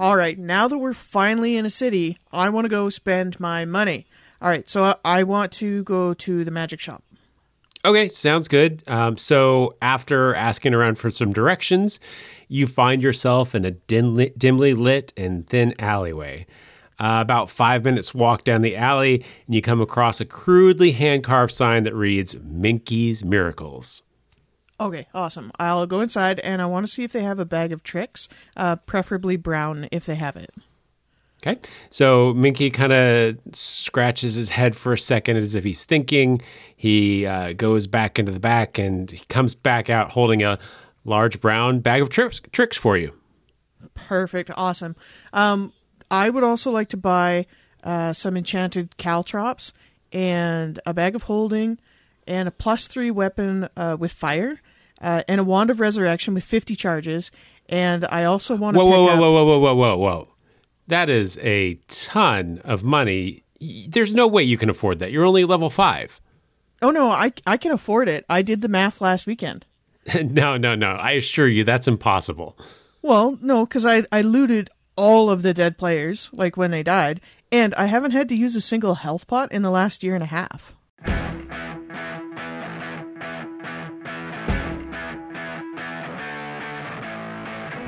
All right, now that we're finally in a city, I want to go spend my money. All right, so I, want to go to the magic shop. Okay, sounds good. Um, so after asking around for some directions, you find yourself in a dimly, dimly lit and thin alleyway. Uh, about five minutes walk down the alley, and you come across a crudely hand carved sign that reads Minky's Miracles. Okay, awesome. I'll go inside and I want to see if they have a bag of tricks, uh, preferably brown if they have it. Okay. So Minky kind of scratches his head for a second as if he's thinking. He uh, goes back into the back and he comes back out holding a large brown bag of tricks, tricks for you. Perfect. Awesome. Um, I would also like to buy uh, some enchanted caltrops and a bag of holding and a plus three weapon uh, with fire uh, and a wand of resurrection with 50 charges. And I also want to. Whoa, whoa, whoa, up- whoa, whoa, whoa, whoa, whoa, whoa. That is a ton of money. There's no way you can afford that. You're only level five. Oh, no, I, I can afford it. I did the math last weekend. no, no, no. I assure you that's impossible. Well, no, because I, I looted all of the dead players, like when they died, and I haven't had to use a single health pot in the last year and a half.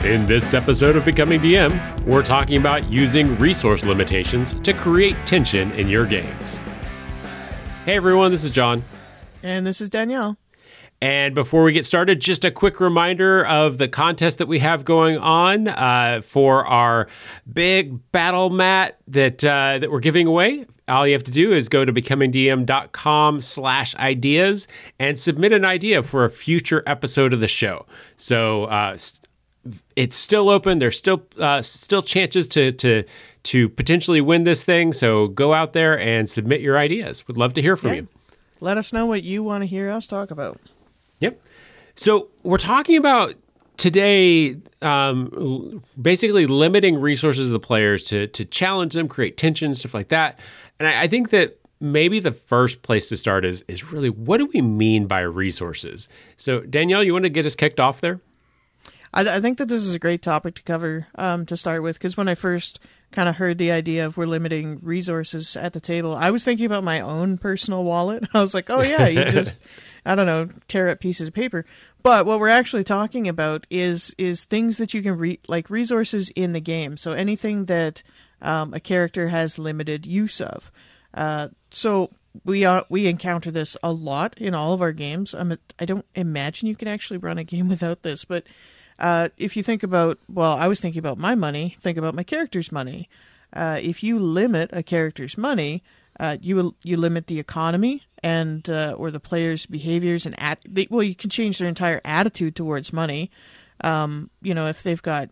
In this episode of Becoming DM, we're talking about using resource limitations to create tension in your games. Hey everyone, this is John. And this is Danielle. And before we get started, just a quick reminder of the contest that we have going on uh, for our big battle mat that uh, that we're giving away. All you have to do is go to becomingdm.com slash ideas and submit an idea for a future episode of the show. So uh, it's still open. There's still uh, still chances to to to potentially win this thing. So go out there and submit your ideas. Would love to hear from Yeah. you. Let us know what you want to hear us talk about. Yep. So we're talking about today, um, basically limiting resources of the players to to challenge them, create tension, stuff like that. And I, I think that maybe the first place to start is is really what do we mean by resources? So Danielle, you want to get us kicked off there? I, I think that this is a great topic to cover um, to start with because when I first kind of heard the idea of we're limiting resources at the table, I was thinking about my own personal wallet. I was like, oh yeah, you just I don't know tear up pieces of paper. But what we're actually talking about is is things that you can re- like resources in the game. So anything that um, a character has limited use of. Uh, so we are we encounter this a lot in all of our games. I'm a, I don't imagine you can actually run a game without this, but uh, if you think about, well, I was thinking about my money. Think about my character's money. Uh, if you limit a character's money, uh, you you limit the economy and uh, or the player's behaviors and at they, well, you can change their entire attitude towards money. Um, you know, if they've got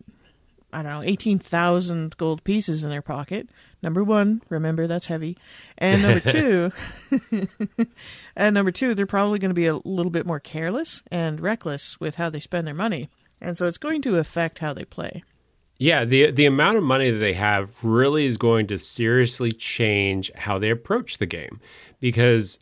I don't know, 18,000 gold pieces in their pocket. Number one, remember that's heavy. And number two, and number two, they're probably going to be a little bit more careless and reckless with how they spend their money. And so it's going to affect how they play. Yeah, the the amount of money that they have really is going to seriously change how they approach the game because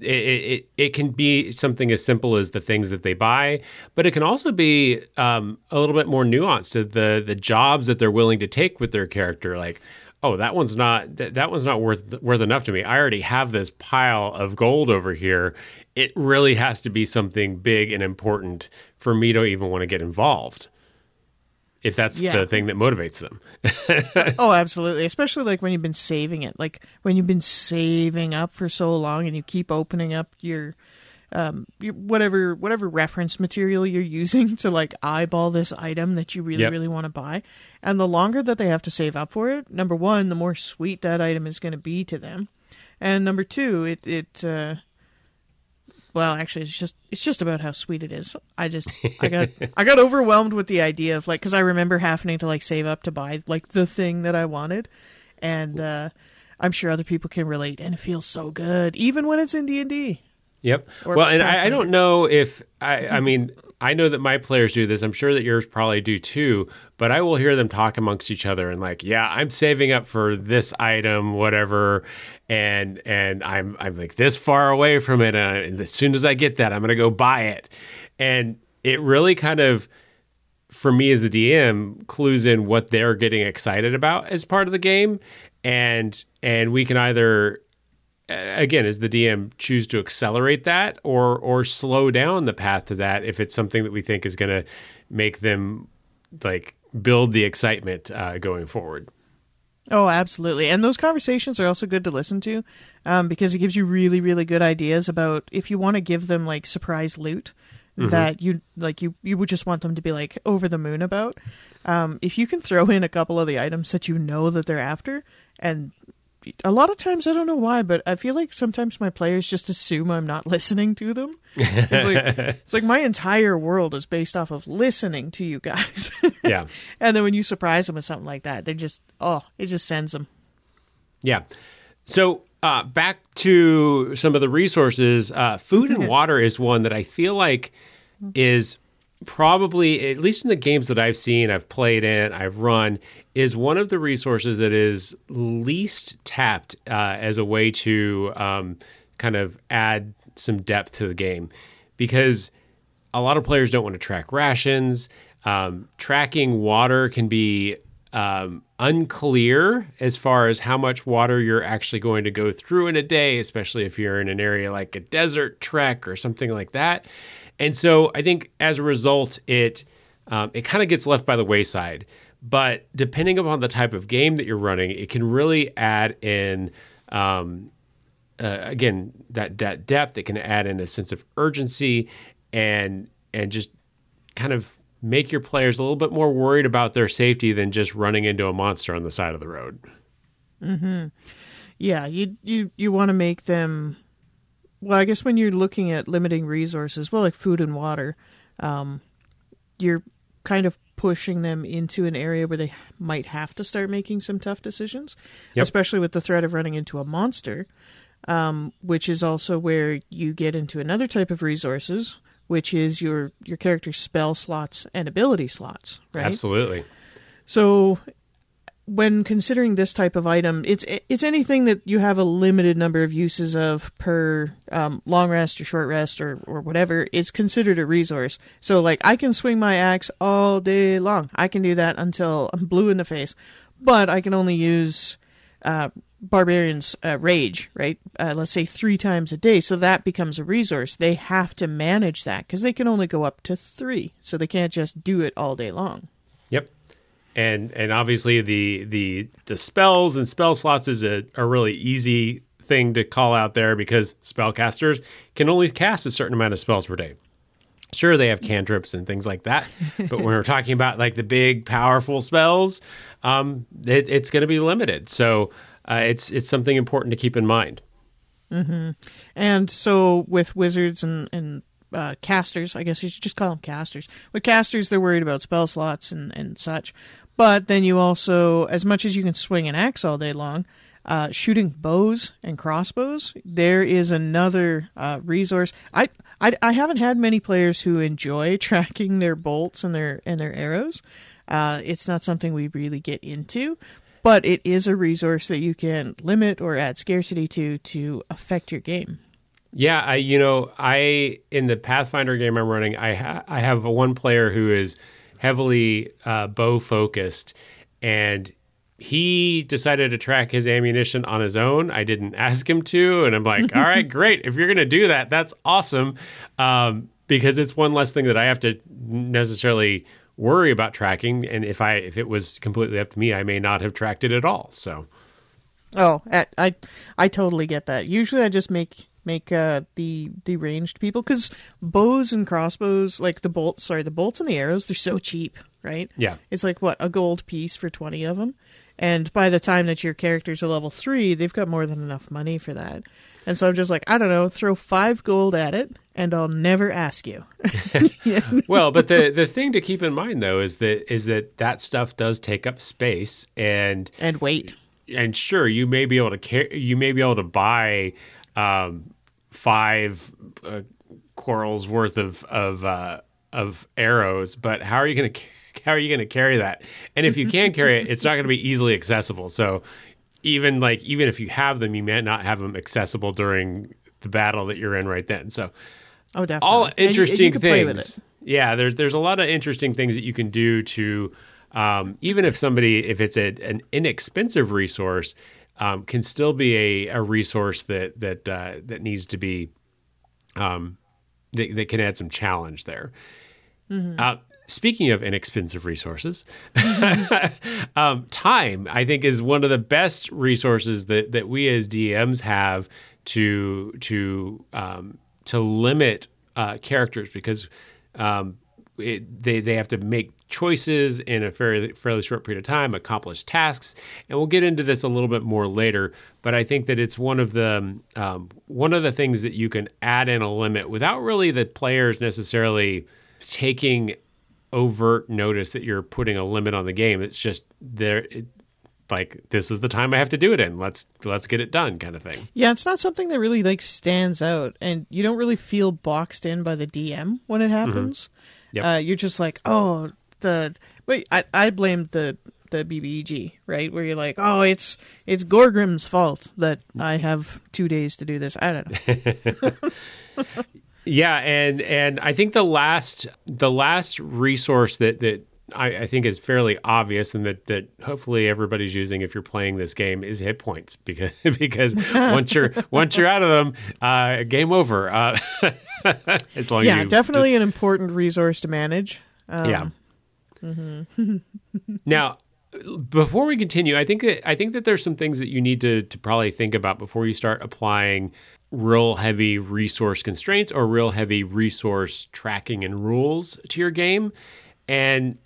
it, it, it can be something as simple as the things that they buy, but it can also be um, a little bit more nuanced to the the jobs that they're willing to take with their character. Like, oh, that one's not that, that one's not worth worth enough to me. I already have this pile of gold over here. It really has to be something big and important for me to even want to get involved. If that's Yeah. the thing that motivates them. oh, absolutely. Especially like when you've been saving it, like when you've been saving up for so long and you keep opening up your um whatever whatever reference material you're using to like eyeball this item that you really Yep. really want to buy. And the longer that they have to save up for it, number 1, the more sweet that item is going to be to them. And number 2, it it uh well, actually, it's just it's just about how sweet it is. I just I got I got overwhelmed with the idea of like because I remember having to like save up to buy like the thing that I wanted, and uh, I'm sure other people can relate. And it feels so good, even when it's in D and D. Yep. Or well, and I, I don't know if I. I mean, I know that my players do this. I'm sure that yours probably do too. But I will hear them talk amongst each other and like, yeah, I'm saving up for this item, whatever, and and I'm I'm like this far away from it, and as soon as I get that, I'm gonna go buy it, and it really kind of for me as the DM clues in what they're getting excited about as part of the game and and we can either again as the DM choose to accelerate that or or slow down the path to that if it's something that we think is going to make them like build the excitement uh, going forward. Oh, absolutely. And those conversations are also good to listen to um, because it gives you really, really good ideas about if you want to give them like surprise loot mm-hmm. that you like you you would just want them to be like over the moon about. Um, if you can throw in a couple of the items that you know that they're after, and a lot of times I don't know why, but I feel like sometimes my players just assume I'm not listening to them. It's like, it's like my entire world is based off of listening to you guys. yeah. And then when you surprise them with something like that, they just oh, it just sends them. Yeah. So uh, back to some of the resources. Uh, food and water is one that I feel like is probably at least in the games that I've seen, I've played in, I've run, is one of the resources that is least tapped uh, as a way to um, kind of add some depth to the game because a lot of players don't want to track rations. Um, tracking water can be um, unclear as far as how much water you're actually going to go through in a day, especially if you're in an area like a desert trek or something like that. And so I think as a result, it um, it kind of gets left by the wayside. But depending upon the type of game that you're running, it can really add in, um, uh, again, that that depth. It can add in a sense of urgency and and just kind of make your players a little bit more worried about their safety than just running into a monster on the side of the road. Hmm. Yeah. You you you want to make them. Well, I guess when you're looking at limiting resources, well, like food and water, um, you're kind of pushing them into an area where they might have to start making some tough decisions, yep. especially with the threat of running into a monster, um, which is also where you get into another type of resources, which is your your character's spell slots and ability slots, right? Absolutely. So when considering this type of item, it's it's anything that you have a limited number of uses of per um, long rest or short rest or or whatever is considered a resource. So like I can swing my axe all day long. I can do that until I'm blue in the face, but I can only use uh, barbarians uh, rage right. Uh, let's say three times a day. So that becomes a resource. They have to manage that because they can only go up to three. So they can't just do it all day long and and obviously the the the spells and spell slots is a, a really easy thing to call out there because spellcasters can only cast a certain amount of spells per day. Sure, they have cantrips and things like that, but when we're talking about like the big, powerful spells, um, it, it's going to be limited. So uh, it's it's something important to keep in mind. Mm-hmm. And so with wizards and and uh, casters, I guess you should just call them casters. With casters, they're worried about spell slots and and such. But then you also, as much as you can swing an axe all day long, uh, shooting bows and crossbows, there is another uh, resource. I, I I haven't had many players who enjoy tracking their bolts and their and their arrows. Uh, it's not something we really get into, but it is a resource that you can limit or add scarcity to to affect your game. Yeah, I you know I in the Pathfinder game I'm running, I ha- I have one player who is heavily uh, bow focused, and he decided to track his ammunition on his own. I didn't ask him to, and I'm like, all right, great. If you're gonna do that, that's awesome, um, because it's one less thing that I have to necessarily worry about tracking. And if I if it was completely up to me, I may not have tracked it at all. So. Oh, I I totally get that. Usually, I just make make uh, the deranged people because bows and crossbows, like the bolts, sorry, the bolts and the arrows, they're so cheap, right? Yeah, it's like what a gold piece for twenty of them, and by the time that your characters are level three, they've got more than enough money for that. And so I'm just like, I don't know, throw five gold at it, and I'll never ask you. well, but the the thing to keep in mind though is that is that that stuff does take up space and and weight. And sure, you may be able to carry, you may be able to buy um, five uh, quarrels worth of of uh, of arrows, but how are you going to how are you going to carry that? And if you can carry it, it's not going to be easily accessible. So even like even if you have them, you may not have them accessible during the battle that you're in right then. So oh, definitely. all interesting you, you things. Yeah, there's there's a lot of interesting things that you can do to um, even if somebody if it's a, an inexpensive resource um, can still be a, a resource that that uh, that needs to be um, that, that can add some challenge there. Mm-hmm. Uh, speaking of inexpensive resources, um, time I think is one of the best resources that that we as DMs have to to um, to limit uh, characters because um, it, they they have to make choices in a fairly fairly short period of time, accomplish tasks, and we'll get into this a little bit more later. But I think that it's one of the um, one of the things that you can add in a limit without really the players necessarily taking overt notice that you're putting a limit on the game. It's just there. It, like this is the time I have to do it in. Let's let's get it done, kind of thing. Yeah, it's not something that really like stands out, and you don't really feel boxed in by the DM when it happens. Mm-hmm. Yep. Uh, you're just like, oh, the wait. I I blame the the BBEG, right? Where you're like, oh, it's it's Gorgrim's fault that I have two days to do this. I don't know. yeah, and and I think the last the last resource that that I, I, think is fairly obvious and that, that hopefully everybody's using if you're playing this game is hit points because because once you're once you're out of them, uh, game over. Uh, as long yeah, as definitely an important resource to manage. Um, yeah. Mm-hmm. now, before we continue, I think that I think that there's some things that you need to to probably think about before you start applying real heavy resource constraints or real heavy resource tracking and rules to your game. And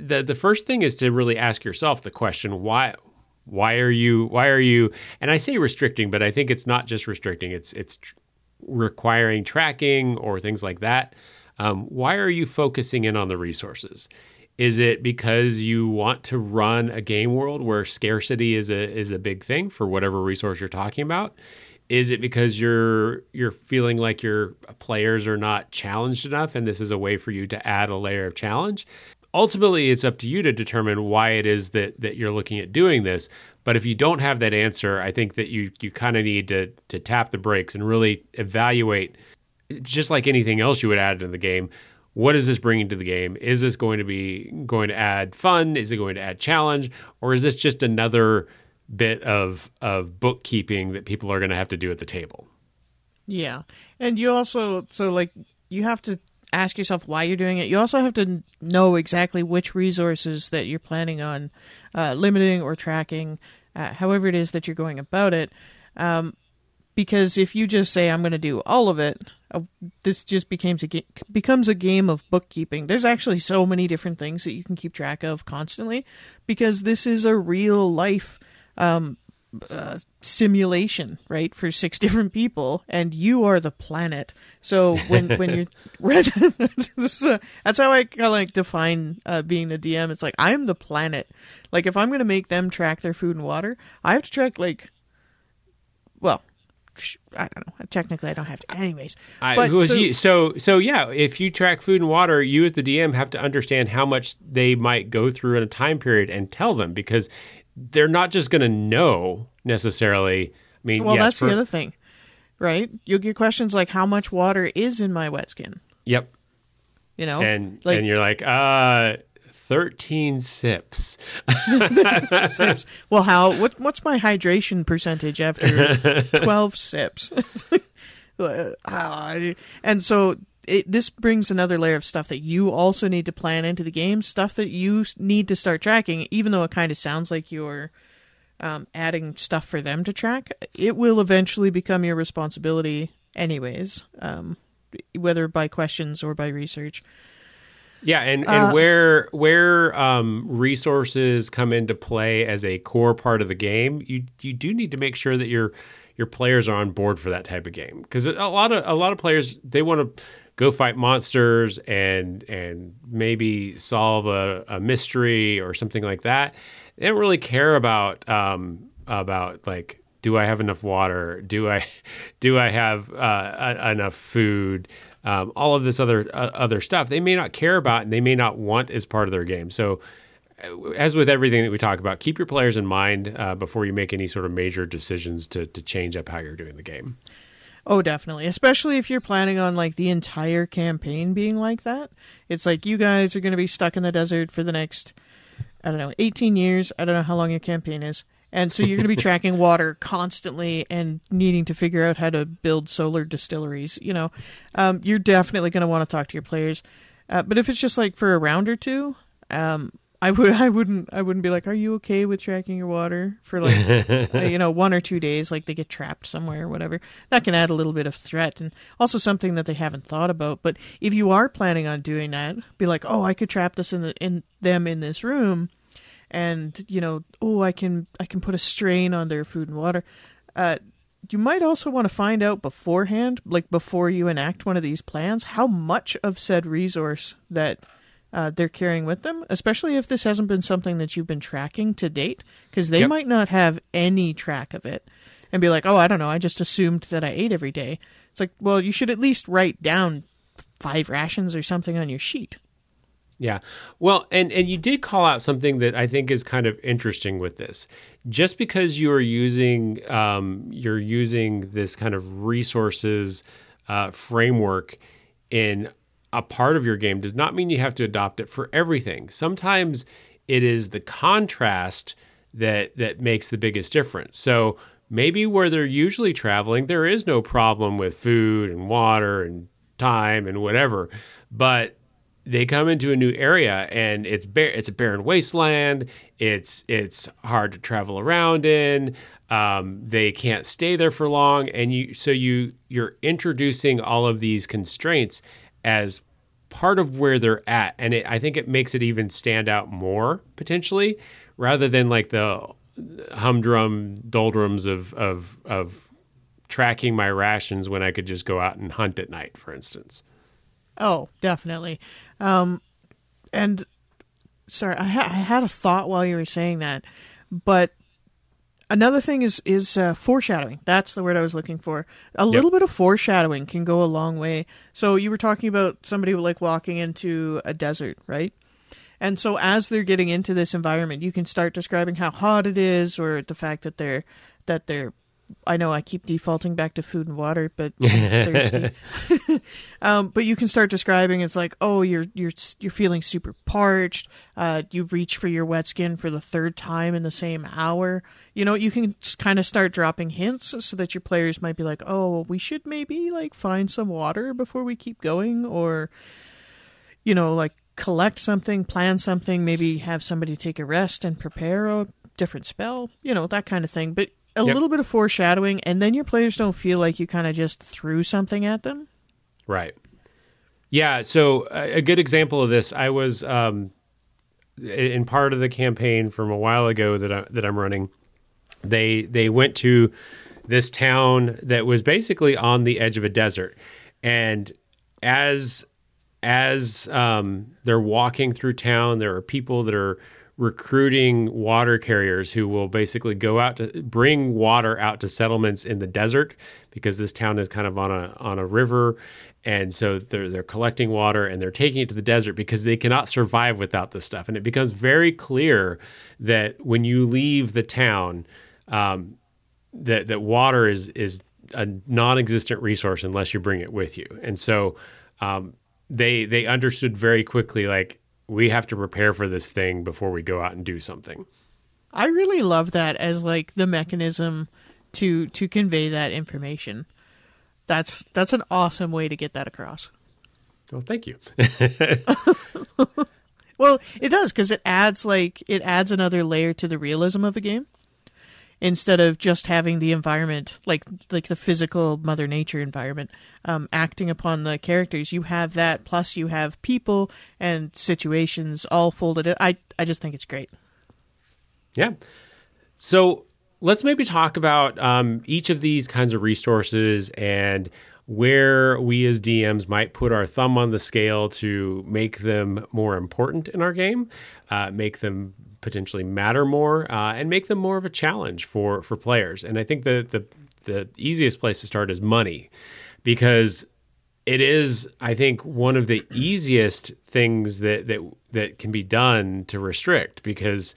the the first thing is to really ask yourself the question why why are you why are you and I say restricting but I think it's not just restricting it's it's tr- requiring tracking or things like that. Um, why are you focusing in on the resources? Is it because you want to run a game world where scarcity is a is a big thing for whatever resource you're talking about? Is it because you're you're feeling like your players are not challenged enough and this is a way for you to add a layer of challenge ultimately it's up to you to determine why it is that that you're looking at doing this. But if you don't have that answer i think that you you kind of need to to tap the brakes and really evaluate it's just like anything else you would add to the game what is this bringing to the game? Is this going to be going to add fun? Is it going to add challenge? Or is this just another bit of of bookkeeping that people are going to have to do at the table? Yeah. And you also so like you have to ask yourself why you're doing it. You also have to know exactly which resources that you're planning on uh, limiting or tracking, uh, however it is that you're going about it. Um, because if you just say I'm going to do all of it, uh, this just becomes a ga- becomes a game of bookkeeping. There's actually so many different things that you can keep track of constantly, because this is a real life um, uh, simulation, right, for six different people, and you are the planet. So when when you're that's, uh, that's how I kind of like define uh, being a DM. It's like I'm the planet. Like if I'm going to make them track their food and water, I have to track like, well, I don't know. Technically, I don't have to. Anyways, I, so, you, so, so yeah. If you track food and water, you as the DM have to understand how much they might go through in a time period and tell them because they're not just going to know necessarily. I mean, well, yes, that's for, the other thing, right? You'll get questions like, "How much water is in my waterskin?" Yep. You know, and like, and you're like, uh, 13 sips. sips. Well, how what what's my hydration percentage after 12 sips? uh, and so it, this brings another layer of stuff that you also need to plan into the game, stuff that you need to start tracking, even though it kind of sounds like you're um, adding stuff for them to track. It will eventually become your responsibility, anyways, um, whether by questions or by research. Yeah, and, and uh, where where um, resources come into play as a core part of the game, you you do need to make sure that your your players are on board for that type of game because a lot of a lot of players they want to go fight monsters and and maybe solve a, a mystery or something like that. They don't really care about um, about like do I have enough water? Do I do I have uh, enough food? Um, all of this other uh, other stuff they may not care about and they may not want as part of their game. So, uh, as with everything that we talk about, keep your players in mind uh, before you make any sort of major decisions to to change up how you're doing the game. Oh, definitely. Especially if you're planning on like the entire campaign being like that. It's like you guys are going to be stuck in the desert for the next, I don't know, 18 years. I don't know how long your campaign is. And so you're going to be tracking water constantly and needing to figure out how to build solar distilleries. You know, um, you're definitely going to want to talk to your players. Uh, but if it's just like for a round or two, um, I would I wouldn't I wouldn't be like, are you okay with tracking your water for like uh, you know one or two days, like they get trapped somewhere or whatever. That can add a little bit of threat and also something that they haven't thought about. But if you are planning on doing that, be like, oh, I could trap this in the, in them in this room and you know oh i can i can put a strain on their food and water uh, you might also want to find out beforehand like before you enact one of these plans how much of said resource that uh, they're carrying with them especially if this hasn't been something that you've been tracking to date because they Yep. might not have any track of it and be like oh i don't know i just assumed that i ate every day it's like well you should at least write down five rations or something on your sheet Yeah. Well, and and you did call out something that I think is kind of interesting with this. Just because you are using um, you're using this kind of resources uh, framework in a part of your game does not mean you have to adopt it for everything. Sometimes it is the contrast that that makes the biggest difference. So maybe where they're usually traveling, there is no problem with food and water and time and whatever, but they come into a new area and it's bare it's a barren wasteland it's it's hard to travel around in um, they can't stay there for long and you so you you're introducing all of these constraints as part of where they're at and it, i think it makes it even stand out more potentially rather than like the humdrum doldrums of of of tracking my rations when i could just go out and hunt at night for instance Oh, definitely. Um, and sorry, I, ha- I had a thought while you were saying that, but another thing is is uh, foreshadowing. That's the word I was looking for. A little bit of foreshadowing can go a long way. So you were talking about somebody like walking into a desert, right? And so as they're getting into this environment, you can start describing how hot it is, or the fact that they're that they're. I know I keep defaulting back to food and water, but thirsty. um, but you can start describing it's like, oh, you're you're you're feeling super parched. Uh, you reach for your waterskin for the third time in the same hour. You know, you can kind of start dropping hints so that your players might be like, oh, we should maybe like find some water before we keep going, or you know, like collect something, plan something, maybe have somebody take a rest and prepare a different spell, you know, that kind of thing. But a Yep. little bit of foreshadowing, and then your players don't feel like you kind of just threw something at them. Right. Yeah. So a good example of this, I was um, in part of the campaign from a while ago that I, that I'm running. They they went to this town that was basically on the edge of a desert, and as as um, they're walking through town, there are people that are recruiting water carriers who will basically go out to bring water out to settlements in the desert because this town is kind of on a on a river. And so they're they're collecting water and they're taking it to the desert because they cannot survive without this stuff. And it becomes very clear that when you leave the town um, that that water is is a non-existent resource unless you bring it with you. And so um, they they understood very quickly like we have to prepare for this thing before we go out and do something I really love that as like the mechanism to to convey that information. That's that's an awesome way to get that across. well thank you Well, it does because it adds like it adds another layer to the realism of the game. Instead of just having the environment, like like the physical Mother Nature environment, um, acting upon the characters, you have that. Plus, you have people and situations all folded. in. I I just think it's great. Yeah. So let's maybe talk about um, each of these kinds of resources and where we as DMs might put our thumb on the scale to make them more important in our game, uh, make them potentially matter more, uh, and make them more of a challenge for for players. And I think the the the easiest place to start is money, because it is i think one of the easiest things that that that can be done to restrict because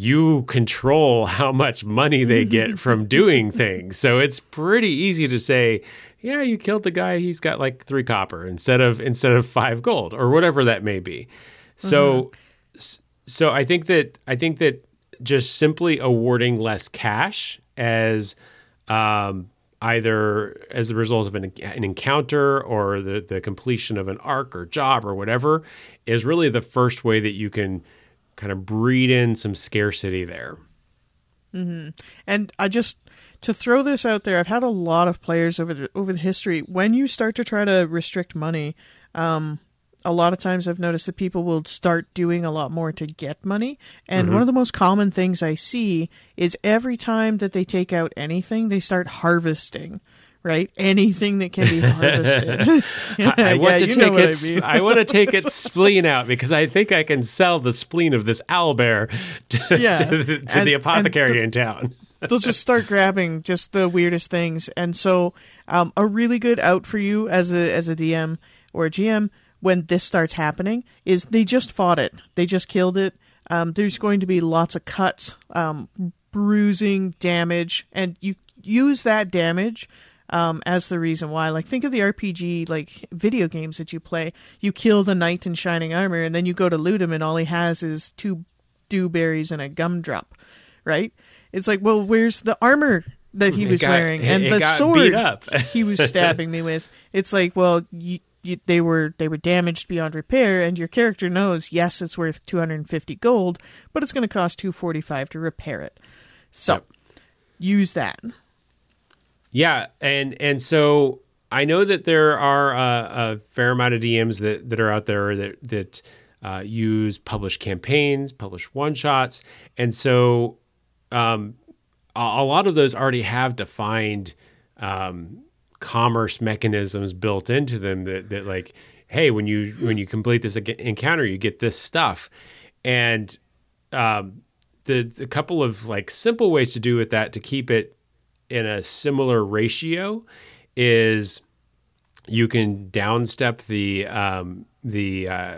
you control how much money they get from doing things. So it's pretty easy to say, yeah, you killed the guy, he's got like 3 copper instead of instead of 5 gold or whatever that may be. So mm-hmm. So I think that I think that just simply awarding less cash as um, either as a result of an, an encounter or the, the completion of an arc or job or whatever is really the first way that you can kind of breed in some scarcity there. Mm-hmm. And I just to throw this out there, I've had a lot of players over the over the history. When you start to try to restrict money, um, a lot of times I've noticed that people will start doing a lot more to get money. And mm-hmm. one of the most common things I see is every time that they take out anything, they start harvesting. Right, anything that can be harvested. I, want yeah, to take its. I, mean. I, want to take its spleen out because I think I can sell the spleen of this owlbear to, yeah. to, the, to and, the apothecary the, in town. they'll just start grabbing just the weirdest things, and so um, a really good out for you as a as a DM or a GM when this starts happening is they just fought it. They just killed it. Um, there's going to be lots of cuts, um, bruising, damage, and you use that damage um, as the reason why. Like, think of the RPG like video games that you play. You kill the knight in shining armor, and then you go to loot him, and all he has is two dewberries and a gumdrop. Right? It's like, well, where's the armor that he was got, wearing and the sword he was stabbing me with? It's like, well, you, you, they were they were damaged beyond repair, and your character knows yes, it's worth 250 gold, but it's going to cost 245 to repair it. So yep. use that. Yeah, and and so I know that there are uh, a fair amount of DMs that that are out there that that uh, use published campaigns, published one shots, and so um, a, a, lot of those already have defined. Um, commerce mechanisms built into them that, that like hey when you when you complete this encounter you get this stuff and um, the, the couple of like simple ways to do with that to keep it in a similar ratio is you can downstep the um, the uh,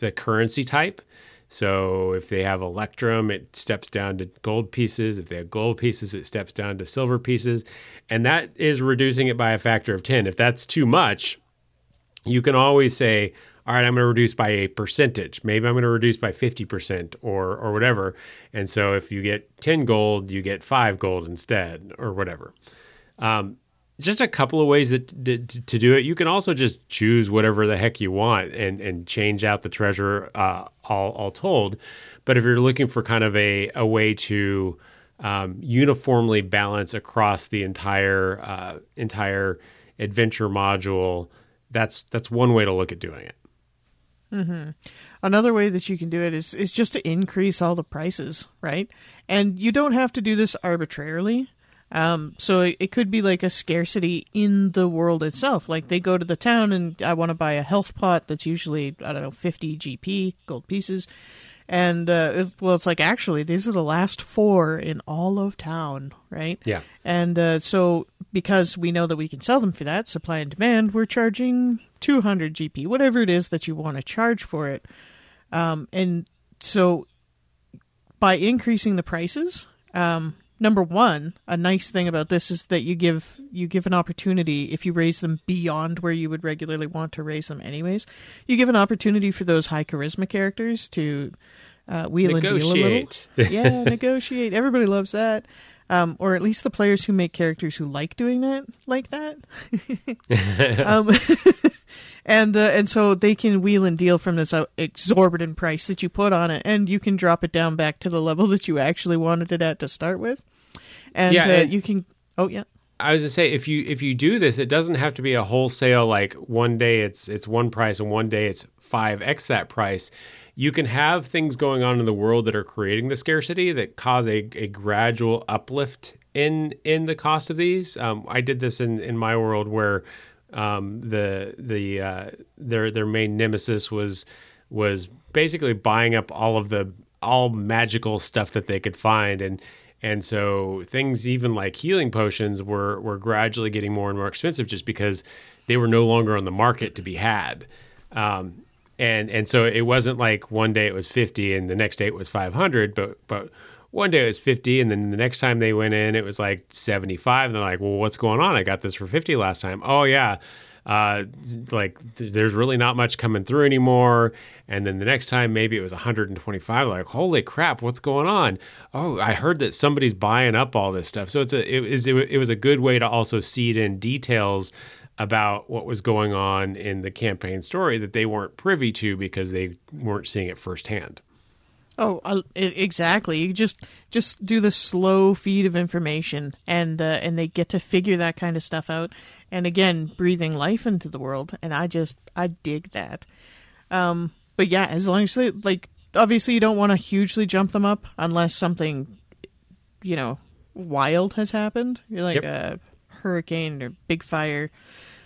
the currency type so if they have electrum, it steps down to gold pieces. If they have gold pieces, it steps down to silver pieces. And that is reducing it by a factor of 10. If that's too much, you can always say, all right, I'm going to reduce by a percentage. Maybe I'm going to reduce by 50% or or whatever. And so if you get 10 gold, you get 5 gold instead or whatever. Um, just a couple of ways that to, to, do it. You can also just choose whatever the heck you want and and change out the treasure uh, all all told. But if you're looking for kind of a a way to um, uniformly balance across the entire uh, entire adventure module, that's that's one way to look at doing it. Mm-hmm. Another way that you can do it is is just to increase all the prices, right? And you don't have to do this arbitrarily. Um, so it, it, could be like a scarcity in the world itself. Like they go to the town and I want to buy a health pot that's usually, I don't know, 50 GP, gold pieces. And, uh, it's, well, it's like actually, these are the last four in all of town, right? Yeah. And uh, so because we know that we can sell them for that, supply and demand, we're charging 200 GP, whatever it is that you want to charge for it. Um, and so by increasing the prices, um, number one, a nice thing about this is that you give you give an opportunity if you raise them beyond where you would regularly want to raise them anyways. You give an opportunity for those high charisma characters to uh, wheel negotiate. and deal a little. yeah, negotiate. Everybody loves that. Um, or at least the players who make characters who like doing that like that. um, and uh, and so they can wheel and deal from this exorbitant price that you put on it, and you can drop it down back to the level that you actually wanted it at to start with, and, yeah, uh, and you can. Oh yeah. I was to say if you if you do this, it doesn't have to be a wholesale like one day it's it's one price and one day it's five x that price. You can have things going on in the world that are creating the scarcity that cause a, a gradual uplift in in the cost of these. Um, I did this in in my world where um, the the uh, their their main nemesis was was basically buying up all of the all magical stuff that they could find and and so things even like healing potions were were gradually getting more and more expensive just because they were no longer on the market to be had um, and and so it wasn't like one day it was 50 and the next day it was 500 but but one day it was 50 and then the next time they went in it was like 75 and they're like well what's going on? I got this for 50 last time. Oh yeah uh, like th- there's really not much coming through anymore. And then the next time maybe it was 125 like holy crap what's going on? Oh i heard that somebody's buying up all this stuff. So it's a it was it was a good way to also seed in details about what was going on in the campaign story that they weren't privy to because they weren't seeing it firsthand. Oh, uh, exactly. You just just do the slow feed of information, and uh, and they get to figure that kind of stuff out. And again, breathing life into the world, and I just I dig that. Um, but yeah, as long as they like, obviously you don't want to hugely jump them up unless something, you know, wild has happened. You're like yep. a hurricane or big fire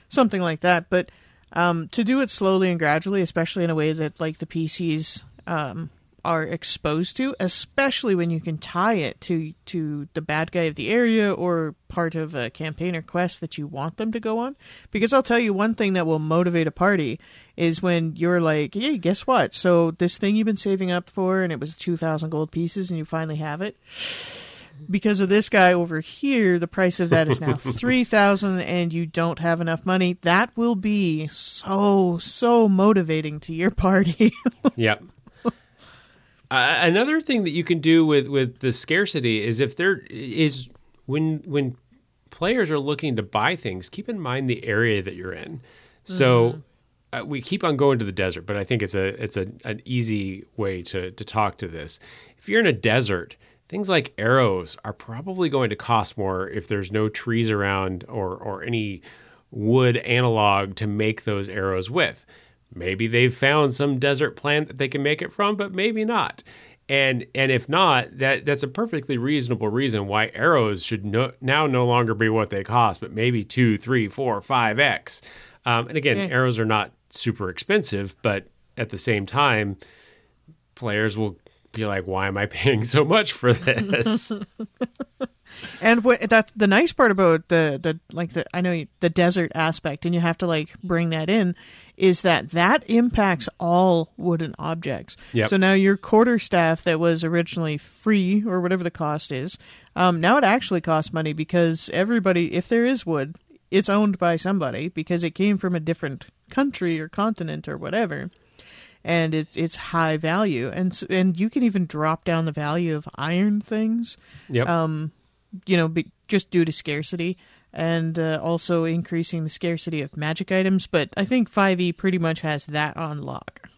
something like that. But um, to do it slowly and gradually, especially in a way that like the PCs um, are exposed to, especially when you can tie it to to the bad guy of the area or part of a campaign or quest that you want them to go on. Because I'll tell you one thing that will motivate a party is when you're like, "Hey, guess what? So this thing you've been saving up for, and it was two thousand gold pieces, and you finally have it." Because of this guy over here, the price of that is now three thousand, and you don't have enough money. That will be so so motivating to your party. yep. Uh, another thing that you can do with with the scarcity is if there is when when players are looking to buy things, keep in mind the area that you're in. So. Mm-hmm. Uh, we keep on going to the desert, but I think it's a it's a, an easy way to to talk to this. If you're in a desert, things like arrows are probably going to cost more if there's no trees around or or any wood analog to make those arrows with. Maybe they've found some desert plant that they can make it from, but maybe not. And and if not, that that's a perfectly reasonable reason why arrows should no, now no longer be what they cost, but maybe two, three, four, five x. Um, and again, yeah. arrows are not super expensive, but at the same time, players will be like, why am I paying so much for this? and what that's the nice part about the the like the I know the desert aspect, and you have to like bring that in, is that that impacts all wooden objects. Yep. So now your quarter staff that was originally free or whatever the cost is, um, now it actually costs money because everybody, if there is wood, it's owned by somebody because it came from a different country or continent or whatever and it's it's high value, and and you can even drop down the value of iron things. Yep. Um, you know, be, just due to scarcity, and uh, also increasing the scarcity of magic items. But I think Five E pretty much has that on lock.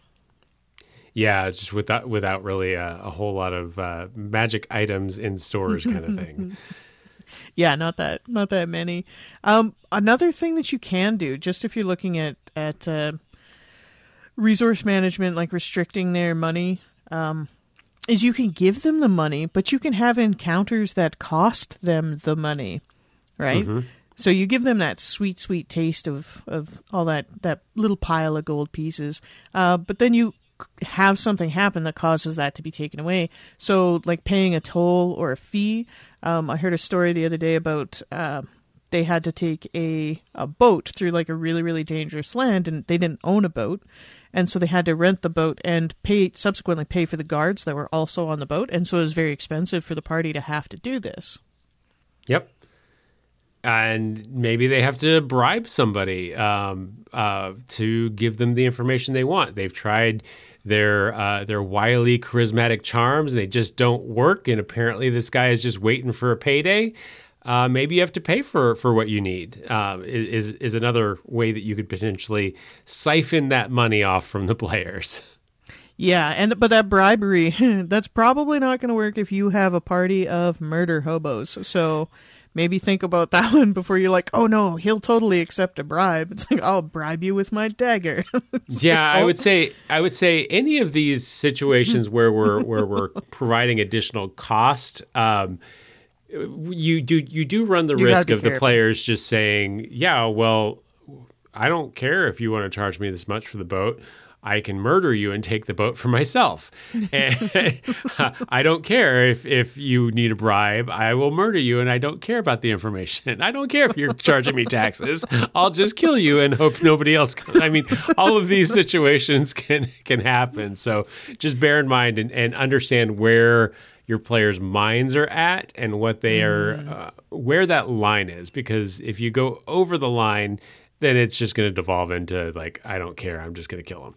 Yeah, it's just without without really a, a whole lot of uh, magic items in stores, kind of thing. yeah, not that not that many. Um, another thing that you can do, just if you're looking at at uh, resource management, like restricting their money, um, is you can give them the money, but you can have encounters that cost them the money, right? Mm-hmm. So you give them that sweet, sweet taste of, of all that, that little pile of gold pieces, uh, but then you have something happen that causes that to be taken away. So, like paying a toll or a fee. Um, I heard a story the other day about uh, they had to take a, a boat through like a really, really dangerous land, and they didn't own a boat and so they had to rent the boat and pay subsequently pay for the guards that were also on the boat. And so it was very expensive for the party to have to do this. Yep. And maybe they have to bribe somebody um, uh, to give them the information they want. They've tried their uh, their wily charismatic charms and they just don't work. And apparently this guy is just waiting for a payday uh, maybe you have to pay for for what you need. Uh, is is another way that you could potentially siphon that money off from the players. Yeah, and but that bribery that's probably not going to work if you have a party of murder hobos. So maybe think about that one before you're like, oh no, he'll totally accept a bribe. It's like I'll bribe you with my dagger. yeah, like, oh. I would say I would say any of these situations where we're where we're providing additional cost. Um, you do you do run the you risk of careful. the players just saying, "Yeah, well, I don't care if you want to charge me this much for the boat. I can murder you and take the boat for myself. And I don't care if, if you need a bribe. I will murder you and I don't care about the information. I don't care if you're charging me taxes. I'll just kill you and hope nobody else comes. I mean, all of these situations can can happen. So just bear in mind and, and understand where your players' minds are at and what they are, uh, where that line is. Because if you go over the line, then it's just going to devolve into like, I don't care. I'm just going to kill them.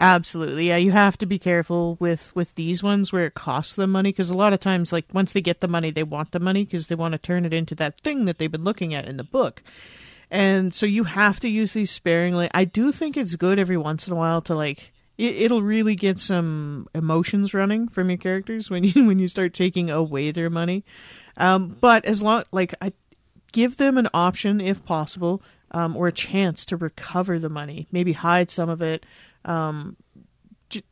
Absolutely. Yeah, you have to be careful with with these ones where it costs them money because a lot of times like once they get the money, they want the money because they want to turn it into that thing that they've been looking at in the book. And so you have to use these sparingly. I do think it's good every once in a while to like it, will really get some emotions running from your characters when you when you start taking away their money. Um, but as long like I give them an option if possible um, or a chance to recover the money, maybe hide some of it um,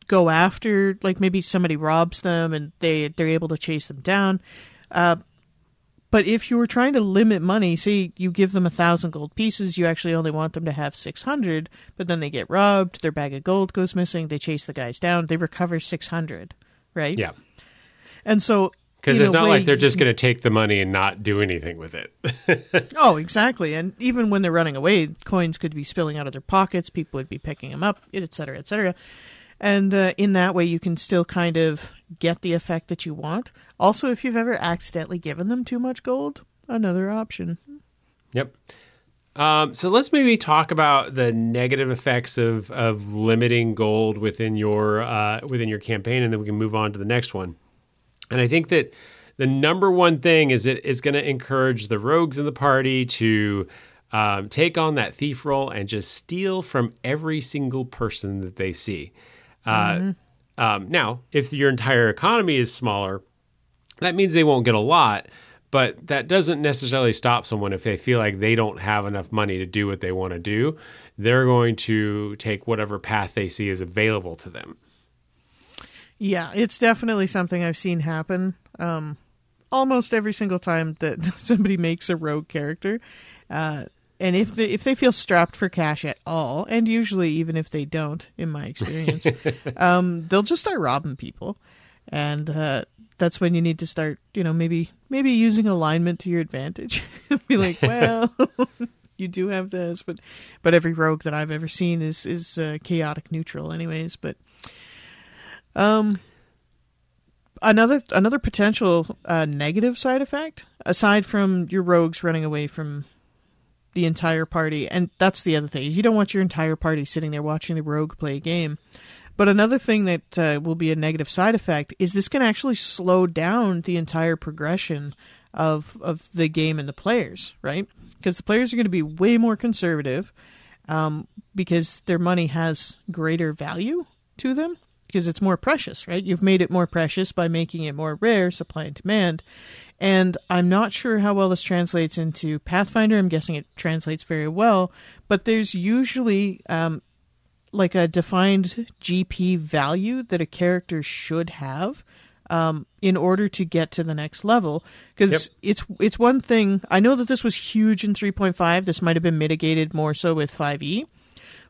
go after like maybe somebody robs them and they they're able to chase them down. Uh, but if you were trying to limit money, say you give them a thousand gold pieces, you actually only want them to have six hundred, but then they get robbed, their bag of gold goes missing, they chase the guys down, they recover six hundred, right? Yeah. And so because it's not way, like they're just going to take the money and not do anything with it. oh, exactly. And even when they're running away, coins could be spilling out of their pockets. People would be picking them up, et cetera, et cetera. And uh, in that way, you can still kind of get the effect that you want. Also, if you've ever accidentally given them too much gold, another option. Yep. Um, so let's maybe talk about the negative effects of, of limiting gold within your uh, within your campaign, and then we can move on to the next one. And I think that the number one thing is it is going to encourage the rogues in the party to um, take on that thief role and just steal from every single person that they see. Uh, mm-hmm. um, now, if your entire economy is smaller, that means they won't get a lot, but that doesn't necessarily stop someone if they feel like they don't have enough money to do what they want to do. They're going to take whatever path they see is available to them. Yeah, it's definitely something I've seen happen um, almost every single time that somebody makes a rogue character. Uh, and if they if they feel strapped for cash at all, and usually even if they don't, in my experience, um, they'll just start robbing people, and uh, that's when you need to start, you know, maybe maybe using alignment to your advantage. Be like, well, you do have this, but but every rogue that I've ever seen is is uh, chaotic neutral, anyways. But um, another another potential uh, negative side effect, aside from your rogues running away from the entire party, and that's the other thing. You don't want your entire party sitting there watching the rogue play a game. But another thing that uh, will be a negative side effect is this can actually slow down the entire progression of of the game and the players, right? Because the players are going to be way more conservative um, because their money has greater value to them because it's more precious, right? You've made it more precious by making it more rare, supply and demand. And I'm not sure how well this translates into Pathfinder. I'm guessing it translates very well, but there's usually um, like a defined GP value that a character should have um, in order to get to the next level. Because yep. it's it's one thing. I know that this was huge in 3.5. This might have been mitigated more so with 5e.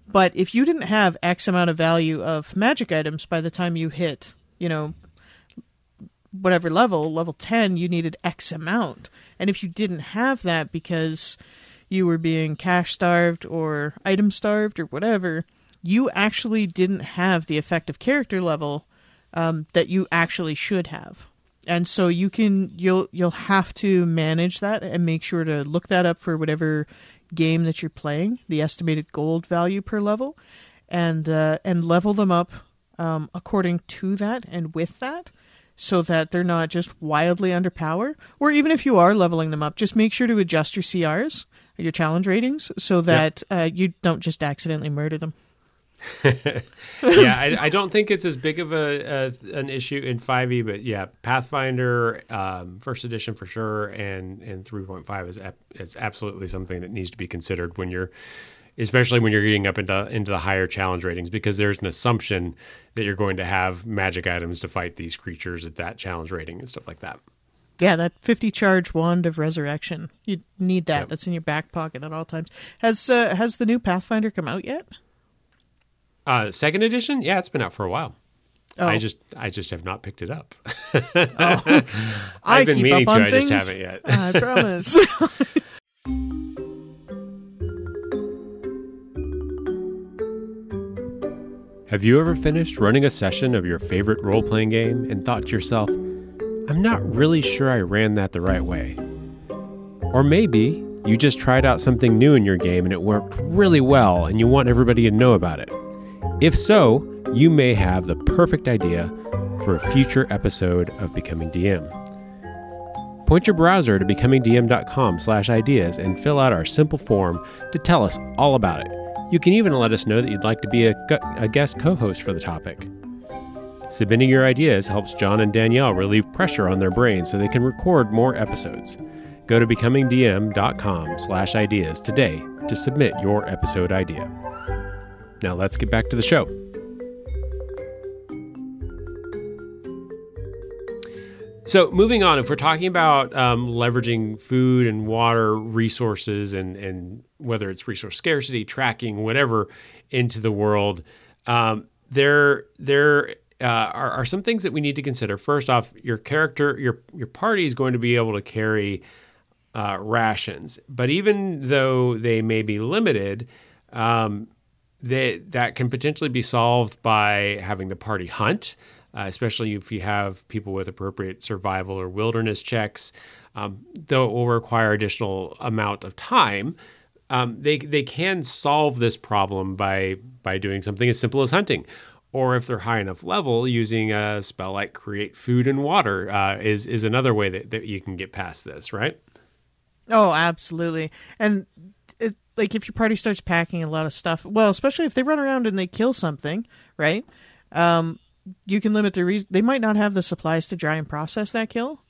But if you didn't have X amount of value of magic items by the time you hit, you know, whatever level, level 10, you needed X amount. And if you didn't have that because you were being cash starved or item starved or whatever, you actually didn't have the effective character level um, that you actually should have. And so you can you'll you'll have to manage that and make sure to look that up for whatever game that you're playing, the estimated gold value per level, and uh, and level them up um, according to that and with that, so that they're not just wildly underpowered. Or even if you are leveling them up, just make sure to adjust your CRs, your challenge ratings, so that yep. uh, you don't just accidentally murder them. yeah, I, I, don't think it's as big of a, a, an issue in 5e, but yeah, Pathfinder um, first edition for sure, and and 3.5 is is absolutely something that needs to be considered when you're, especially when you're getting up into into the higher challenge ratings, because there's an assumption that you're going to have magic items to fight these creatures at that challenge rating and stuff like that. Yeah, that 50 charge wand of resurrection. You need that. Yep. That's in your back pocket at all times. Has uh, has the new Pathfinder come out yet? Uh, second edition, yeah, it's been out for a while. Oh, I just I just have not picked it up. I I've been meaning to, I just haven't yet. I promise. Have you ever finished running a session of your favorite role playing game and thought to yourself, I'm not really sure I ran that the right way? Or maybe you just tried out something new in your game and it worked really well and you want everybody to know about it. If so, you may have the perfect idea for a future episode of Becoming DM. Point your browser to becomingdm.com/ideas and fill out our simple form to tell us all about it. You can even let us know that you'd like to be a, a guest co-host for the topic. Submitting your ideas helps John and Danielle relieve pressure on their brains so they can record more episodes. Go to becomingdm.com/ideas today to submit your episode idea. Now let's get back to the show. So, moving on, if we're talking about um, leveraging food and water resources and, and whether it's resource scarcity, tracking, whatever, into the world, um, there there uh, are, are some things that we need to consider. First off, your character, your your party is going to be able to carry uh, rations, but even though they may be limited, um, they, that can potentially be solved by having the party hunt, uh, especially if you have people with appropriate survival or wilderness checks. Um, though it will require additional amount of time, um, they they can solve this problem by by doing something as simple as hunting. Or if they're high enough level, using a spell like create food and water uh, is is another way that, that you can get past this, right? oh, absolutely. And like if your party starts packing a lot of stuff, well, especially if they run around and they kill something, right? Um, you can limit their reason. They might not have the supplies to dry and process that kill.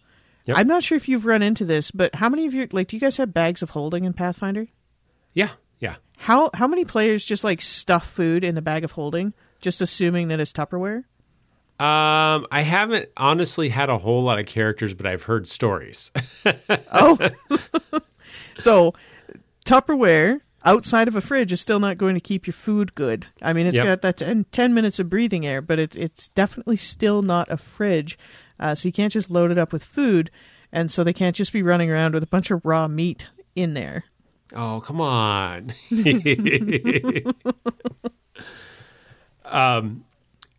Yep. I'm not sure if you've run into this, but how many of your like do you guys have bags of holding in Pathfinder? Yeah, yeah. How how many players just like stuff food in a bag of holding, just assuming that it's Tupperware? Um, I haven't honestly had a whole lot of characters, but I've heard stories. Oh, so Tupperware outside of a fridge is still not going to keep your food good. I mean, it's Yep. got that 10, 10 minutes of breathing air, but it, it's definitely still not a fridge. Uh, so you can't just load it up with food, and so they can't just be running around with a bunch of raw meat in there. Oh, come on. um,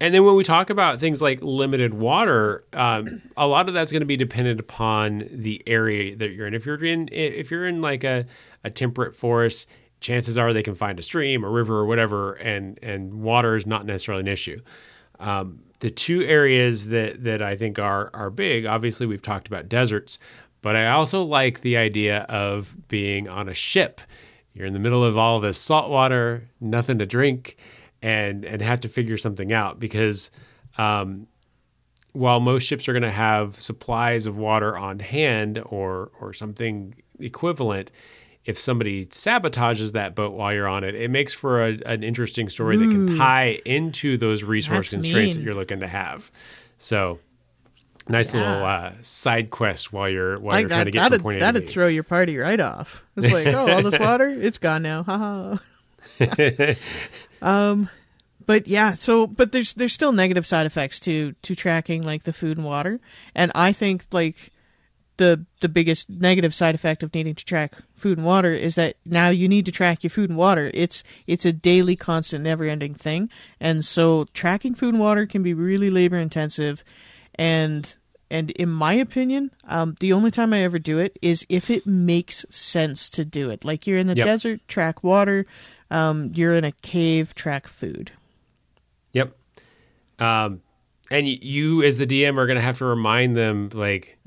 and then when we talk about things like limited water, um, a lot of that's going to be dependent upon the area that you're in. If you're in, if you're in like a, a temperate forest, chances are they can find a stream, a river, or whatever, and and water is not necessarily an issue. Um, the two areas that that I think are are big, obviously we've talked about deserts, but I also like the idea of being on a ship. You're in the middle of all this salt water, nothing to drink, and and have to figure something out because um, while most ships are going to have supplies of water on hand or or something equivalent, if somebody sabotages that boat while you're on it, it makes for a, an interesting story that can tie into those resource That's constraints that you're looking to have. So, nice little uh, side quest while you're while Like you're trying that, to get that'd, from point A to that'd B. throw your party right off. It's like, oh, all this water, it's gone now. Haha. um, but yeah, so but there's there's still negative side effects to to tracking like the food and water, and I think like the the biggest negative side effect of needing to track food and water is that now you need to track your food and water. It's it's a daily, constant, never ending thing, and so tracking food and water can be really labor intensive, and and in my opinion, um, the only time I ever do it is if it makes sense to do it. Like you're in the Yep. desert, track water. Um, you're in a cave, track food. Yep. Um, and you, as the DM, are going to have to remind them, like,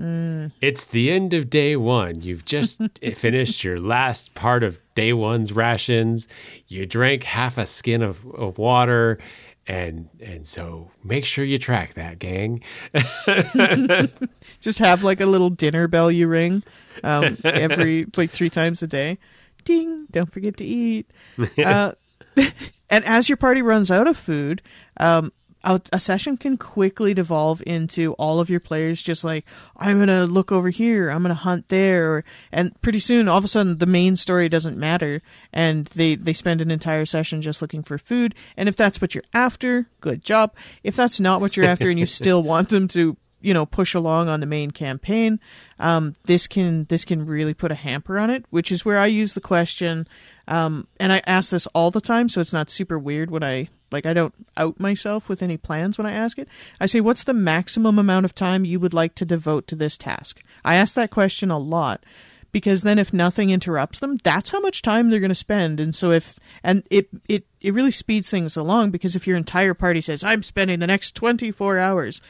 it's the end of day one. You've just finished your last part of day one's rations. You drank half a skin of, of water. And and so make sure you track that, gang. Just have like a little dinner bell you ring um, every like three times a day. Ding! Don't forget to eat. Uh, and as your party runs out of food, um, a, a session can quickly devolve into all of your players just like I'm gonna look over here, I'm gonna hunt there, or, and pretty soon all of a sudden the main story doesn't matter, and they they spend an entire session just looking for food. And if that's what you're after, good job. If that's not what you're after, and you still want them to you know push along on the main campaign, um, this can this can really put a hamper on it. Which is where I use the question, um, and I ask this all the time, so it's not super weird when I like I don't out myself with any plans when I ask it. I say, "What's the maximum amount of time you would like to devote to this task?" I ask that question a lot because then if nothing interrupts them, that's how much time they're going to spend. And so if and it it it really speeds things along because if your entire party says, "I'm spending the next 24 hours,"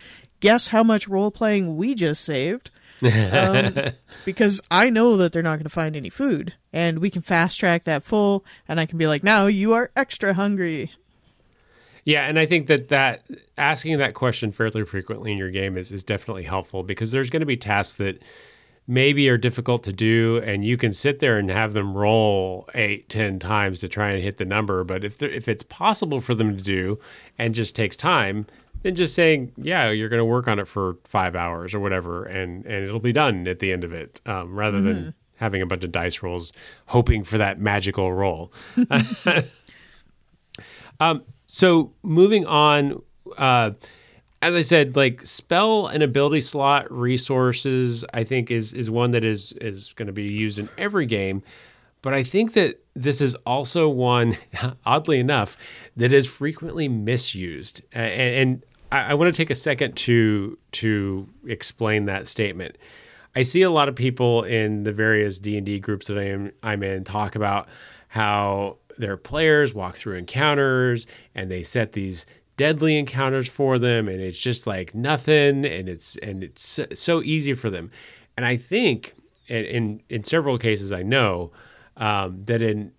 guess how much role playing we just saved? um, because I know that they're not going to find any food, and we can fast track that full, and I can be like, now you are extra hungry, yeah, and I think that that asking that question fairly frequently in your game is is definitely helpful because there's going to be tasks that maybe are difficult to do and you can sit there and have them roll eight ten times to try and hit the number but if if it's possible for them to do and just takes time then just saying yeah you're going to work on it for five hours or whatever and and it'll be done at the end of it um, rather mm-hmm. than having a bunch of dice rolls hoping for that magical roll um, so moving on, uh, as I said, like spell and ability slot resources, I think is is one that is is going to be used in every game. But I think that this is also one, oddly enough, that is frequently misused. And, and I, I want to take a second to to explain that statement. I see a lot of people in the various D and D groups that I am I'm in talk about how their players walk through encounters and they set these deadly encounters for them and it's just like nothing and it's and it's so easy for them and i think in in several cases i know um, that in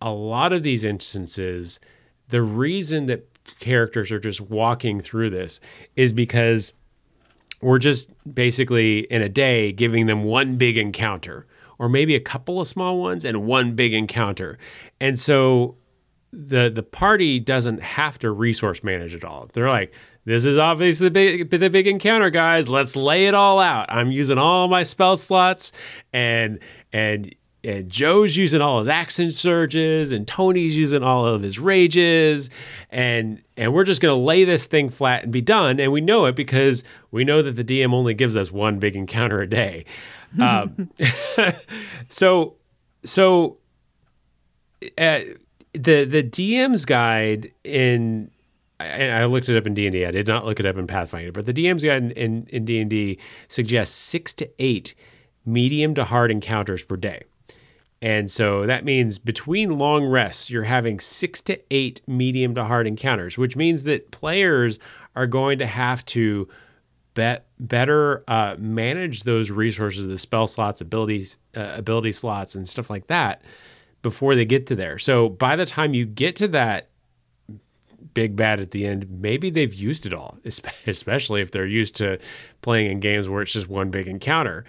a lot of these instances the reason that characters are just walking through this is because we're just basically in a day giving them one big encounter or maybe a couple of small ones and one big encounter. And so the the party doesn't have to resource manage at all. They're like, this is obviously the big the big encounter, guys. Let's lay it all out. I'm using all my spell slots and and and Joe's using all his action surges and Tony's using all of his rages and and we're just going to lay this thing flat and be done and we know it because we know that the DM only gives us one big encounter a day. Um, so, so uh, the the DM's guide in I, I looked it up in D and I did not look it up in Pathfinder, but the DM's guide in in D and D suggests six to eight medium to hard encounters per day. And so that means between long rests, you're having six to eight medium to hard encounters, which means that players are going to have to bet, better uh, manage those resources, the spell slots, abilities, uh, ability slots, and stuff like that before they get to there. So by the time you get to that big bad at the end, maybe they've used it all, especially if they're used to playing in games where it's just one big encounter.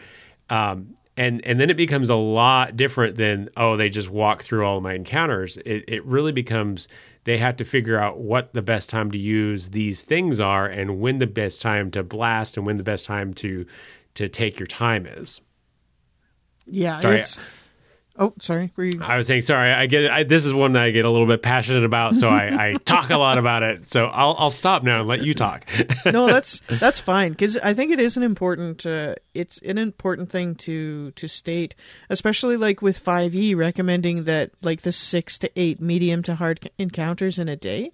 Um, and and then it becomes a lot different than oh they just walk through all of my encounters. It it really becomes they have to figure out what the best time to use these things are and when the best time to blast and when the best time to to take your time is. Yeah, Sorry, Oh, sorry. Were you... I was saying sorry. I get. I, this is one that I get a little bit passionate about, so I, I talk a lot about it. So I'll I'll stop now and let you talk. no, that's that's fine because I think it is an important uh, it's an important thing to to state, especially like with Five E recommending that like the six to eight medium to hard encounters in a day.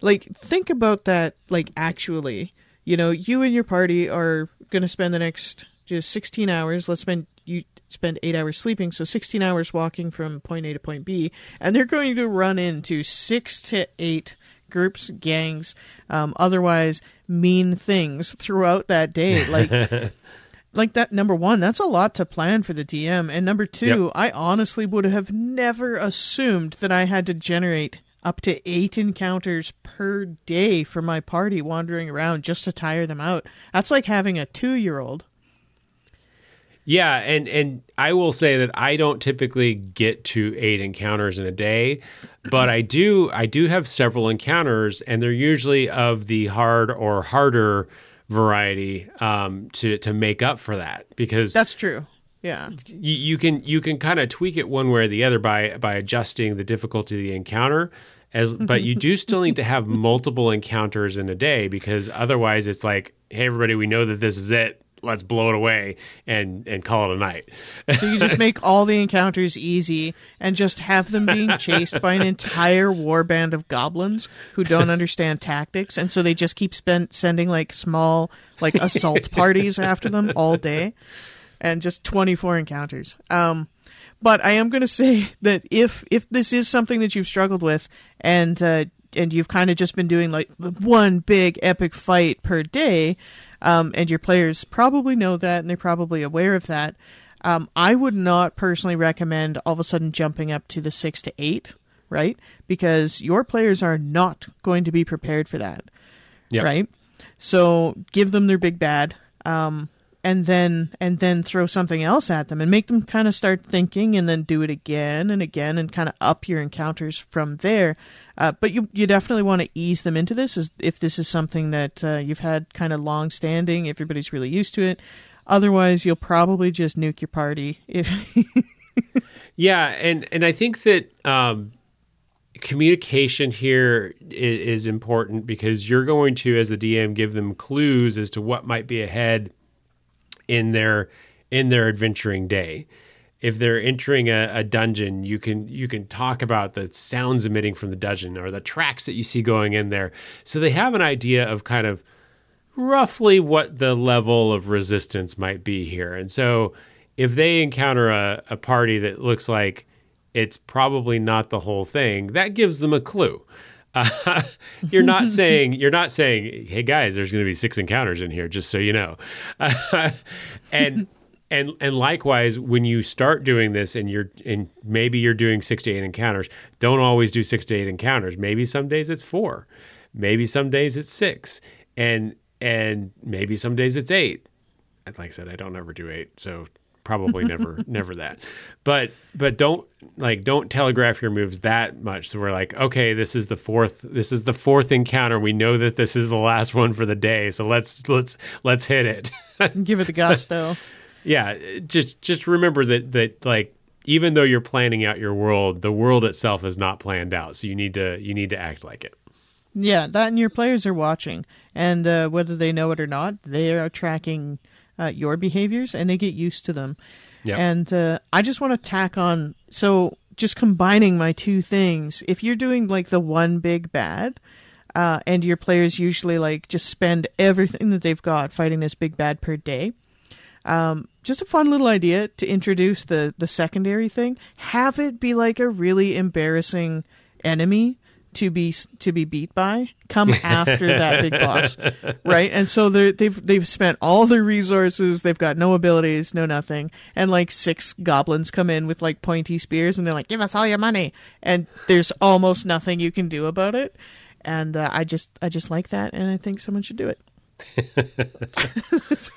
Like think about that. Like actually, you know, you and your party are going to spend the next just 16 hours. Let's spend you spend eight hours sleeping, so 16 hours walking from point A to point B, and they're going to run into six to eight groups, gangs, um, otherwise mean things throughout that day. Like, like that. Number one, that's a lot to plan for the DM, and number two, yep. I honestly would have never assumed that I had to generate up to eight encounters per day for my party wandering around just to tire them out. That's like having a two year old. Yeah, and and I will say that I don't typically get to eight encounters in a day, but I do I do have several encounters, and they're usually of the hard or harder variety um, to to make up for that because That's true. Yeah. you, you can you can kind of tweak it one way or the other by by adjusting the difficulty of the encounter as but you do still need to have multiple encounters in a day because otherwise it's like hey everybody we know that this is it let's blow it away and and call it a night So you just make all the encounters easy and just have them being chased by an entire war band of goblins who don't understand tactics and so they just keep spend, sending like small like assault parties after them all day and just 24 encounters. Um but I am going to say that if if this is something that you've struggled with and uh and you've kind of just been doing like one big epic fight per day, um, and your players probably know that and they're probably aware of that. Um, I would not personally recommend all of a sudden jumping up to the six to eight, right? Because your players are not going to be prepared for that, Yep. right? So give them their big bad, um, and then and then throw something else at them and make them kind of start thinking, and then do it again and again, and kind of up your encounters from there. Uh, but you you definitely want to ease them into this, if this is something that uh, you've had kind of long standing, everybody's really used to it. Otherwise, you'll probably just nuke your party if Yeah, and and I think that um, communication here is, is important because you're going to, as the DM, give them clues as to what might be ahead in their in their adventuring day. If they're entering a, a dungeon, you can you can talk about the sounds emitting from the dungeon or the tracks that you see going in there, so they have an idea of kind of roughly what the level of resistance might be here. And so if they encounter a, a party that looks like it's probably not the whole thing, that gives them a clue. You're not saying you're not saying, "Hey guys, there's going to be six encounters in here," just so you know. and and and likewise, when you start doing this, and you're and maybe you're doing six to eight encounters, don't always do six to eight encounters. Maybe some days it's four, maybe some days it's six, and and maybe some days it's eight. Like I said, I don't ever do eight, so probably never never that. But but don't like don't telegraph your moves that much. So we're like, okay, this is the fourth this is the fourth encounter. We know that this is the last one for the day. So let's let's let's hit it. give it the gusto. yeah, just just remember that that like even though you're planning out your world, the world itself is not planned out. So you need to you need to act like it. Yeah, that and your players are watching, and uh, whether they know it or not, they are tracking uh, your behaviors, and they get used to them. Yeah. And uh, I just want to tack on. So just combining my two things. If you're doing like the one big bad, uh, and your players usually like just spend everything that they've got fighting this big bad per day. Um, just a fun little idea to introduce the the secondary thing. Have it be like a really embarrassing enemy to be to be beat by. Come after that big boss, right? And so they they've they've spent all their resources. They've got no abilities, no nothing, and like six goblins come in with like pointy spears, and they're like, "Give us all your money," and there's almost nothing you can do about it. And uh, I just I just like that, and I think someone should do it.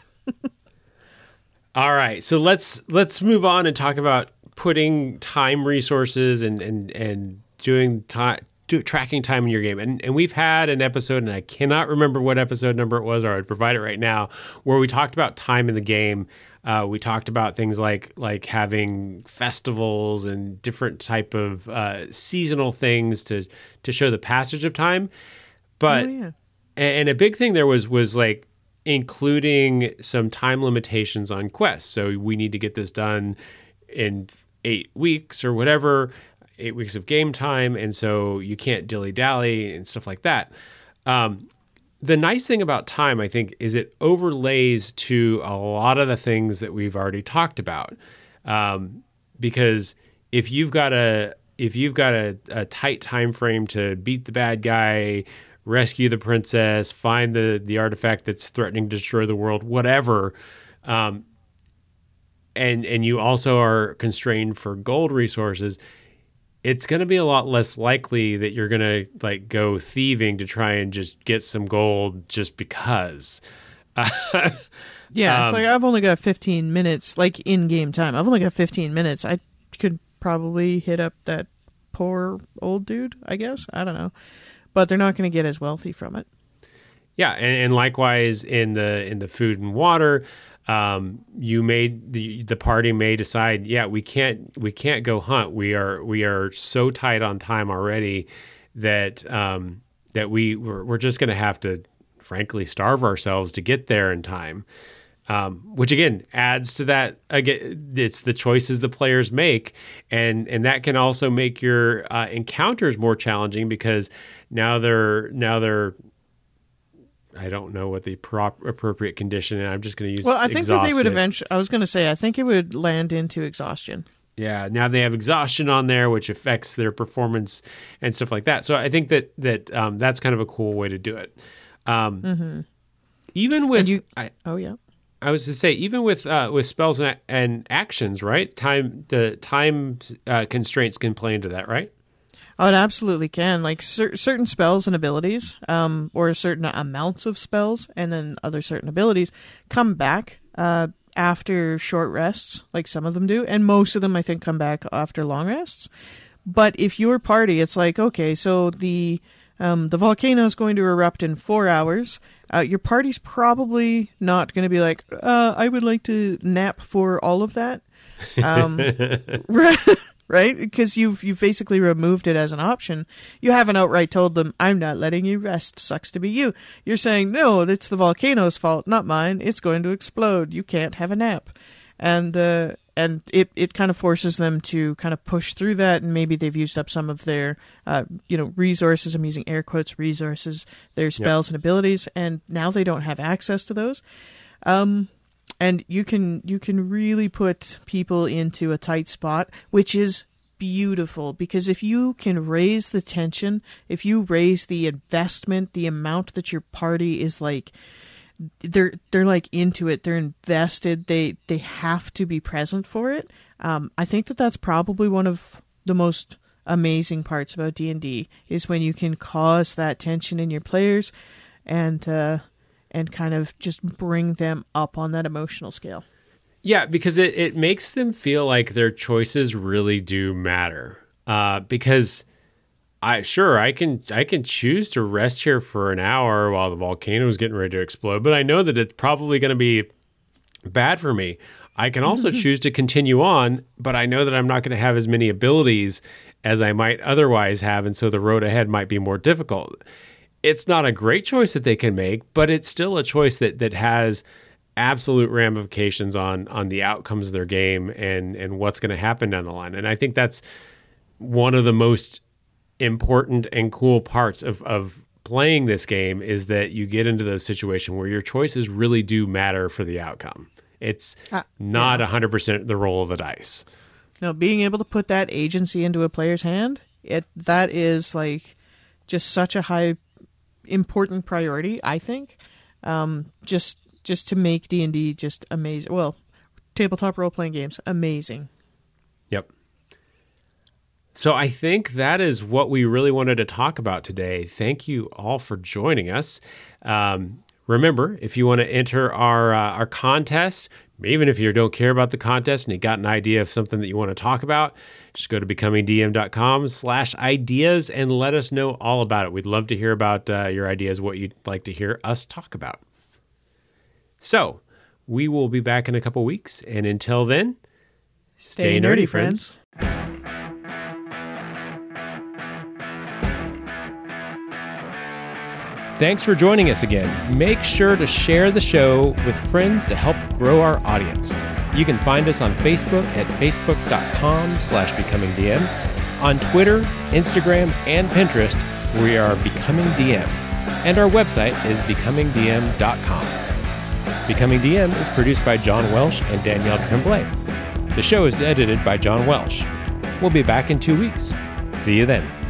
All right, so let's let's move on and talk about putting time resources and and and doing time do, tracking time in your game. And and we've had an episode, and I cannot remember what episode number it was, or I'd provide it right now, where we talked about time in the game. Uh, we talked about things like like having festivals and different type of uh, seasonal things to to show the passage of time. But oh yeah. and a big thing there was was like including some time limitations on quests. So we need to get this done in eight weeks or whatever, eight weeks of game time, and so you can't dilly dally and stuff like that. Um, the nice thing about time, I think, is it overlays to a lot of the things that we've already talked about. Um, because if you've got a if you've got a, a tight time frame to beat the bad guy, rescue the princess, find the the artifact that's threatening to destroy the world, whatever, um, and and you also are constrained for gold resources, it's going to be a lot less likely that you're going to like go thieving to try and just get some gold just because. Yeah, Um, it's like I've only got 15 minutes, like in game time. I've only got 15 minutes. I could probably hit up that poor old dude, I guess. I don't know. But they're not going to get as wealthy from it. Yeah, and, and likewise in the in the food and water, um, you made the the party may decide, yeah, we can't we can't go hunt. We are we are so tight on time already that um, that we we're, we're just going to have to, frankly, starve ourselves to get there in time. Um, which again adds to that. Again, it's the choices the players make, and and that can also make your uh, encounters more challenging because now they're now they're I don't know what the prop, appropriate condition, and I'm just going to use. Well, I think that they would eventually. I was going to say, I think it would land into exhaustion. Yeah, now they have exhaustion on there, which affects their performance and stuff like that. So I think that that um, that's kind of a cool way to do it. Um, Even with, Mm-hmm. you- I, Oh yeah. I was to say, even with uh, with spells and, and actions, right? Time the time uh, constraints can play into that, right? Oh, it absolutely can. Like cer- certain spells and abilities, um, or certain amounts of spells, and then other certain abilities come back uh, after short rests. Like some of them do, and most of them, I think, come back after long rests. But if your party, it's like okay, so the um, the volcano is going to erupt in four hours. Uh, your party's probably not going to be like, uh, I would like to nap for all of that. Um, right? Because you've you've basically removed it as an option. You haven't outright told them, "I'm not letting you rest. Sucks to be you." You're saying, "No, it's the volcano's fault, not mine. It's going to explode. You can't have a nap," and uh, and it it kind of forces them to kind of push through that. And maybe they've used up some of their uh, you know resources. I'm using air quotes resources, their spells and abilities, and now they don't have access to those and you can you can really put people into a tight spot which is beautiful. Because if you can raise the tension if you raise the investment the amount that your party is like they're they're like into it they're invested they they have to be present for it um, i think that that's probably one of the most amazing parts about d&d is when you can cause that tension in your players and uh and kind of just bring them up on that emotional scale Yeah, because it, it makes them feel like their choices really do matter. Uh, because I sure I can I can choose to rest here for an hour while the volcano is getting ready to explode, but I know that it's probably going to be bad for me. I can also choose to continue on, but I know that I'm not going to have as many abilities as I might otherwise have, and so the road ahead might be more difficult. It's not a great choice that they can make, but it's still a choice that that has absolute ramifications on on the outcomes of their game and and what's going to happen down the line. And I think that's one of the most important and cool parts of of playing this game is that you get into those situations where your choices really do matter for the outcome. It's Ah, not a 100% the roll of the dice. no being able to put that agency into a player's hand it that is like just such a high important priority i think um just just to make d&d just amazing well tabletop role-playing games amazing Yep. So I think that is what we really wanted to talk about today. Thank you all for joining us. Um, remember, if you want to enter our uh, our contest, even if you don't care about the contest and you got an idea of something that you want to talk about, just go to becomingdm.com slash ideas and let us know all about it. We'd love to hear about uh, your ideas, what you'd like to hear us talk about. So we will be back in a couple weeks. And until then, stay, nerdy, friends. Thanks for joining us again. Make sure to share the show with friends to help grow our audience. You can find us on Facebook at facebook.com slash becomingdm, on Twitter, Instagram, and Pinterest, we are Becoming DM, and our website is becomingdm.com. Becoming DM is produced by John Welsh and Danielle Tremblay. The show is edited by John Welsh. We'll be back in two weeks. See you then.